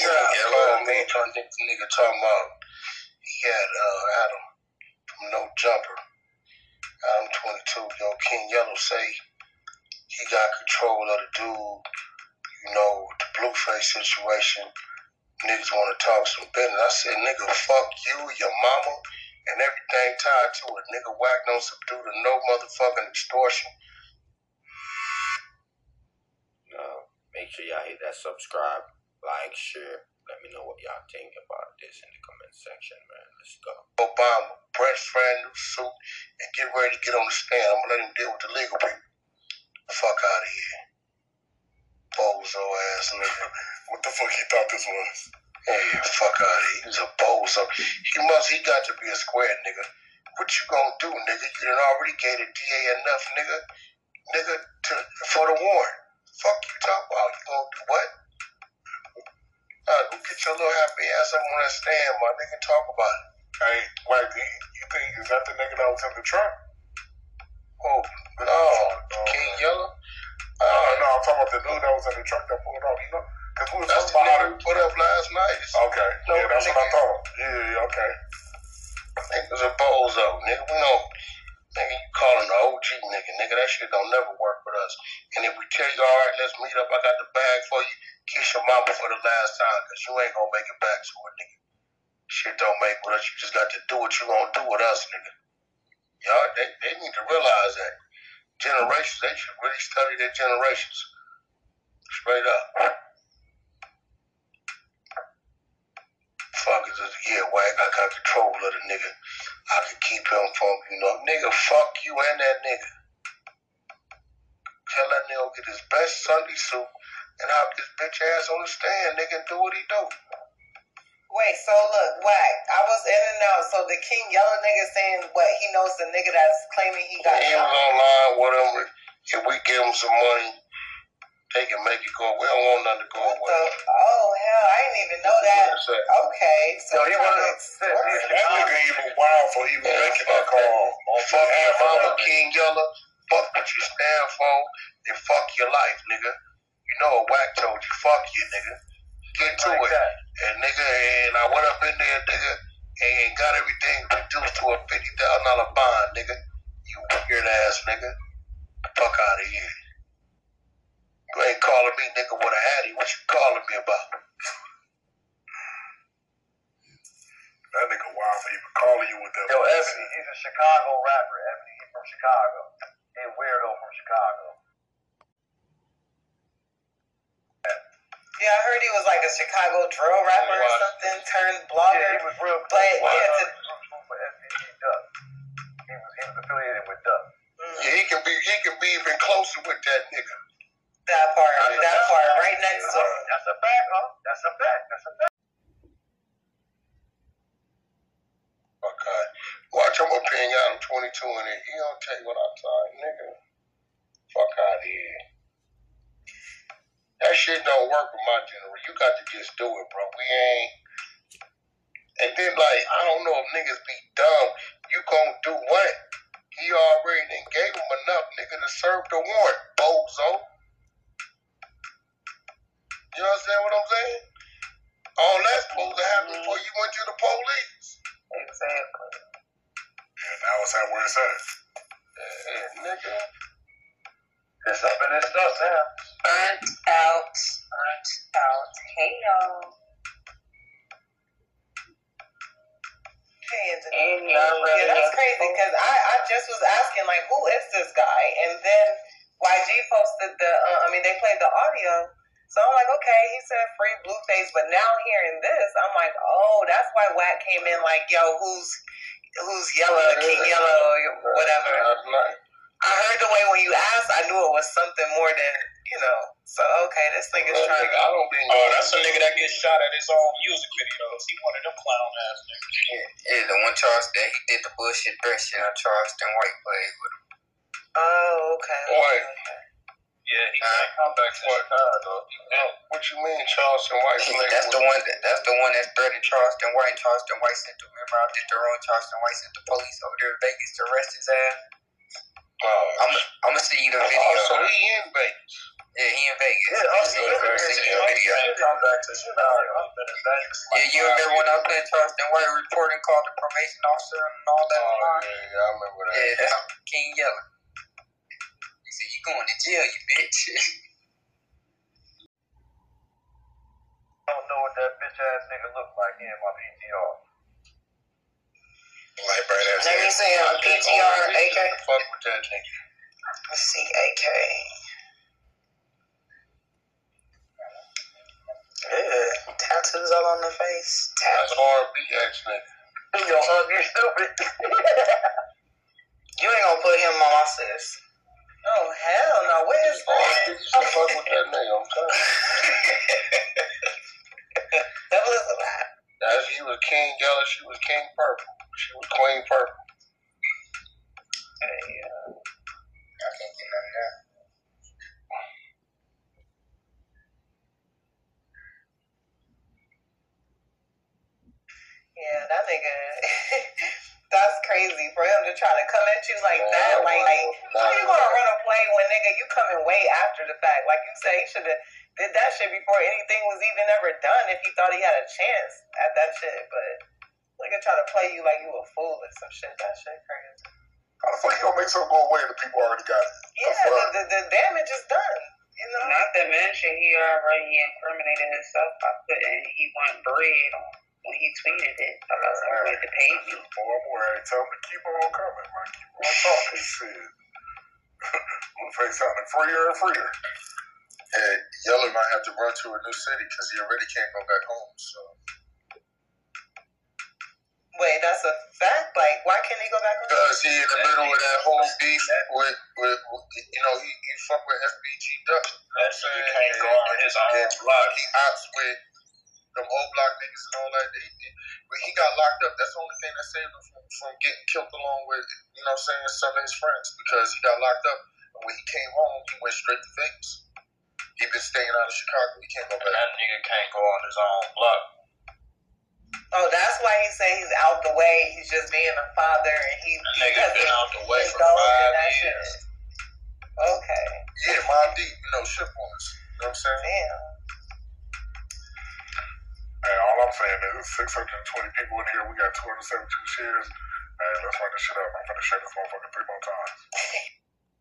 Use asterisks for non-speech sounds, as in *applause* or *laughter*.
figure out. Yeah, Called me, trying to nigga talking about he had uh Adam from No Jumper. Adam 22, yo, King Yella say he got control of the dude, you know, the Blueface situation. Niggas want to talk some business. I said, nigga, fuck you, your mama, and everything tied to it. Nigga, Wack don't subdue to no motherfucking extortion. Uh, make sure y'all hit that subscribe, like, share. Let me know what y'all think about this in the comment section, man. Let's go. Obama, press brand new suit, and get ready to get on the stand. I'm gonna let him deal with the legal people. Fuck out of here. Bozo ass nigga. *laughs* What the fuck he thought this was? Hey, fuck out of here. He's a bozo. He must, he got to be a square nigga. What you gonna do, nigga? You done already gave the DA enough, nigga, nigga, to, for the warrant. Fuck you talk about. You gonna do what? Uh, go get your little happy ass up on that stand, my nigga, talk about it. Hey, wait, you, you think is that the nigga that was in the truck? Oh, no, King Yella? Uh, Uh, no, I'm talking about the dude that was in the truck that pulled off. You know, because we was That's talking the about we put up last night. Okay, No, yeah, that's what I thought. Yeah, okay. nigga's a bozo, nigga. We don't, nigga, you calling the OG nigga, nigga. That shit don't never work with us. And if we tell you, all right, let's meet up, I got the bag for you, kiss your mama for the last time, because you ain't gonna make it back to her, nigga. Shit don't make with us. You just got to do what you gonna do with us, nigga. Y'all, they, they need to realize that. Generations, they should really study their generations. Straight up. Fuck is? Yeah, Wack. I got control of the nigga. I can keep him from, you know, nigga, fuck you and that nigga. Tell that nigga get his best Sunday suit and hop his bitch ass on the stand, nigga, and do what he do. Wait, so look, Wack. I was in and out. So the King Yella nigga saying what he knows the nigga that's claiming he got He was online with him. If we give him some money, they can make it go. We don't want nothing to go What the? away. Oh hell, I didn't even know that. Okay, so Yo, he trying to That nigga for even Yeah, fuck that call. Fuck your mama. King Yella. Fuck what you stand for, and fuck your life, nigga. You know what Wack told you. Fuck you, nigga. Get to Like it. that. And nigga, and I went up in there, nigga, and got everything reduced to a fifty thousand dollar bond, nigga. You weird ass nigga. Fuck out of here. You ain't calling me nigga with a hattie. What you calling me about? That nigga wild for even calling you with that. Yo, voice. Ebony, he's a Chicago rapper. Ebony, he's from Chicago. He a weirdo from Chicago. Yeah, I heard he was like a Chicago drill rapper or something turned blogger. Yeah, blogger. he was real But, close. yeah, uh, to- for FBG Duck. He was, he was affiliated with Duck. Mm, Yeah, he can be he can be even closer with that nigga. that part, that part, right next to him. That's a fact, huh? That's a fact. That's a fact. Fuck God. Watch I'm gonna ping out I'm 22 in it. He don't tell you what I thought, nigga. Fuck out of here. That shit don't work with my generation. You got to just do it, bro. We ain't. And then, like, I don't know if niggas be dumb. You gonna do what? He already done gave him enough, nigga, to serve the warrant, bozo. You understand what I'm saying? All that's supposed to happen mm-hmm. before you went to the police. Exactly. And now it's at where it's at. Yeah, nigga. It's up in his stuff now. Burnt out, burnt out. Hey y'all. Hey, And Yeah, that's crazy because I, I just was asking like who is this guy and then YG posted the uh, I mean they played the audio so I'm like okay he said free Blueface but now hearing this I'm like oh that's why Wack came in like yo who's who's Yella King Yella whatever I heard the way when you asked I knew it was something more than you know so okay this thing is Well, trying nigga, to I don't be Oh, that's a nigga that gets shot at his own music videos. He one of them clown ass niggas. Yeah, the one Charleston, he did the bullshit threat shit on Charleston White played with him. oh okay Boy. okay. Yeah, he uh, can't come back to Chicago. Uh, what you mean, Charleston White? He- that's the one that that's the one that threatened Charleston White. Charleston White sent the remember I did the wrong. Charleston White sent the police over there to Vegas to arrest his ass. Oh, I'm I'm gonna see you the oh, video. oh, so he in Vegas. yeah, he in Vegas. Yeah, oh, See you- yeah, see you the video. yeah. Come back to Chicago. I'm finished Vegas. Yeah, you remember when I was playing Charleston White reporting called the probation officer and all that Oh, yeah, yeah, I remember that. Yeah, that's King Yella. He said, You going to jail, you bitch. I don't know what that bitch ass nigga look like in my PTR. Like bright ass. Let me see uh, I him. PTR, AK. Fuck with that nigga. Let's see, AK. Yeah, tattoos all on the face. That's Tattoo. R&B ex nigga. Yo, ugly stupid. *laughs* You ain't gonna put him on my sis. Oh hell no! Where is All that? the bitches should fuck with that nigga. I'm telling you. *laughs* That was a lot. As he was King Yella, she was King Purple. She was Queen Purple. Hey, uh, I can't get nothing there. yeah, that nigga. *laughs* That's crazy for him to try to come at you like that. Like, like how you gonna run when nigga you coming way after the fact? Like you say, he should have did that shit before anything was even ever done. If he thought he had a chance at that shit, but nigga try to play you like you a fool or some shit. That shit crazy. How the fuck you gonna make something go away and the people already got it? Yeah, the, the, the damage is done. You know. Not to mention, he already incriminated himself by putting he want bread on when he tweeted it about somebody to pay me. Boy, I'm worried. Tell him to keep on coming, man. Keep on talking. Shit. Blueface sounding freer and freer. And Yella might have to run to a new city because he already can't go back home. So Wait, that's a fact. Like, why can't he go back? home? because he in the middle of that whole beef with, with, with you know, he, he fuck with FBG Duck. You know what I'm saying? He can't go on his own And block. He ops with them old block niggas and all that. He, he, when he got locked up, that's the only thing that saved him from, from getting killed along with, you know what I'm saying, some of his friends because he got locked up. And when he came home, he went straight to Vegas. He been staying out of Chicago. He can't go And back. that nigga can't go on his own block. Oh, that's why he say he's out the way. He's just being a father, and he That nigga because been out the way his for goals and five that years. shit. Okay, Yeah, Mob Deep, you know, ship ones. You know what I'm saying? damn. I'm saying is there's 620 people in here. We got 272 shares. Hey, let's run this shit up. I'm gonna share this motherfucker three more times. *laughs*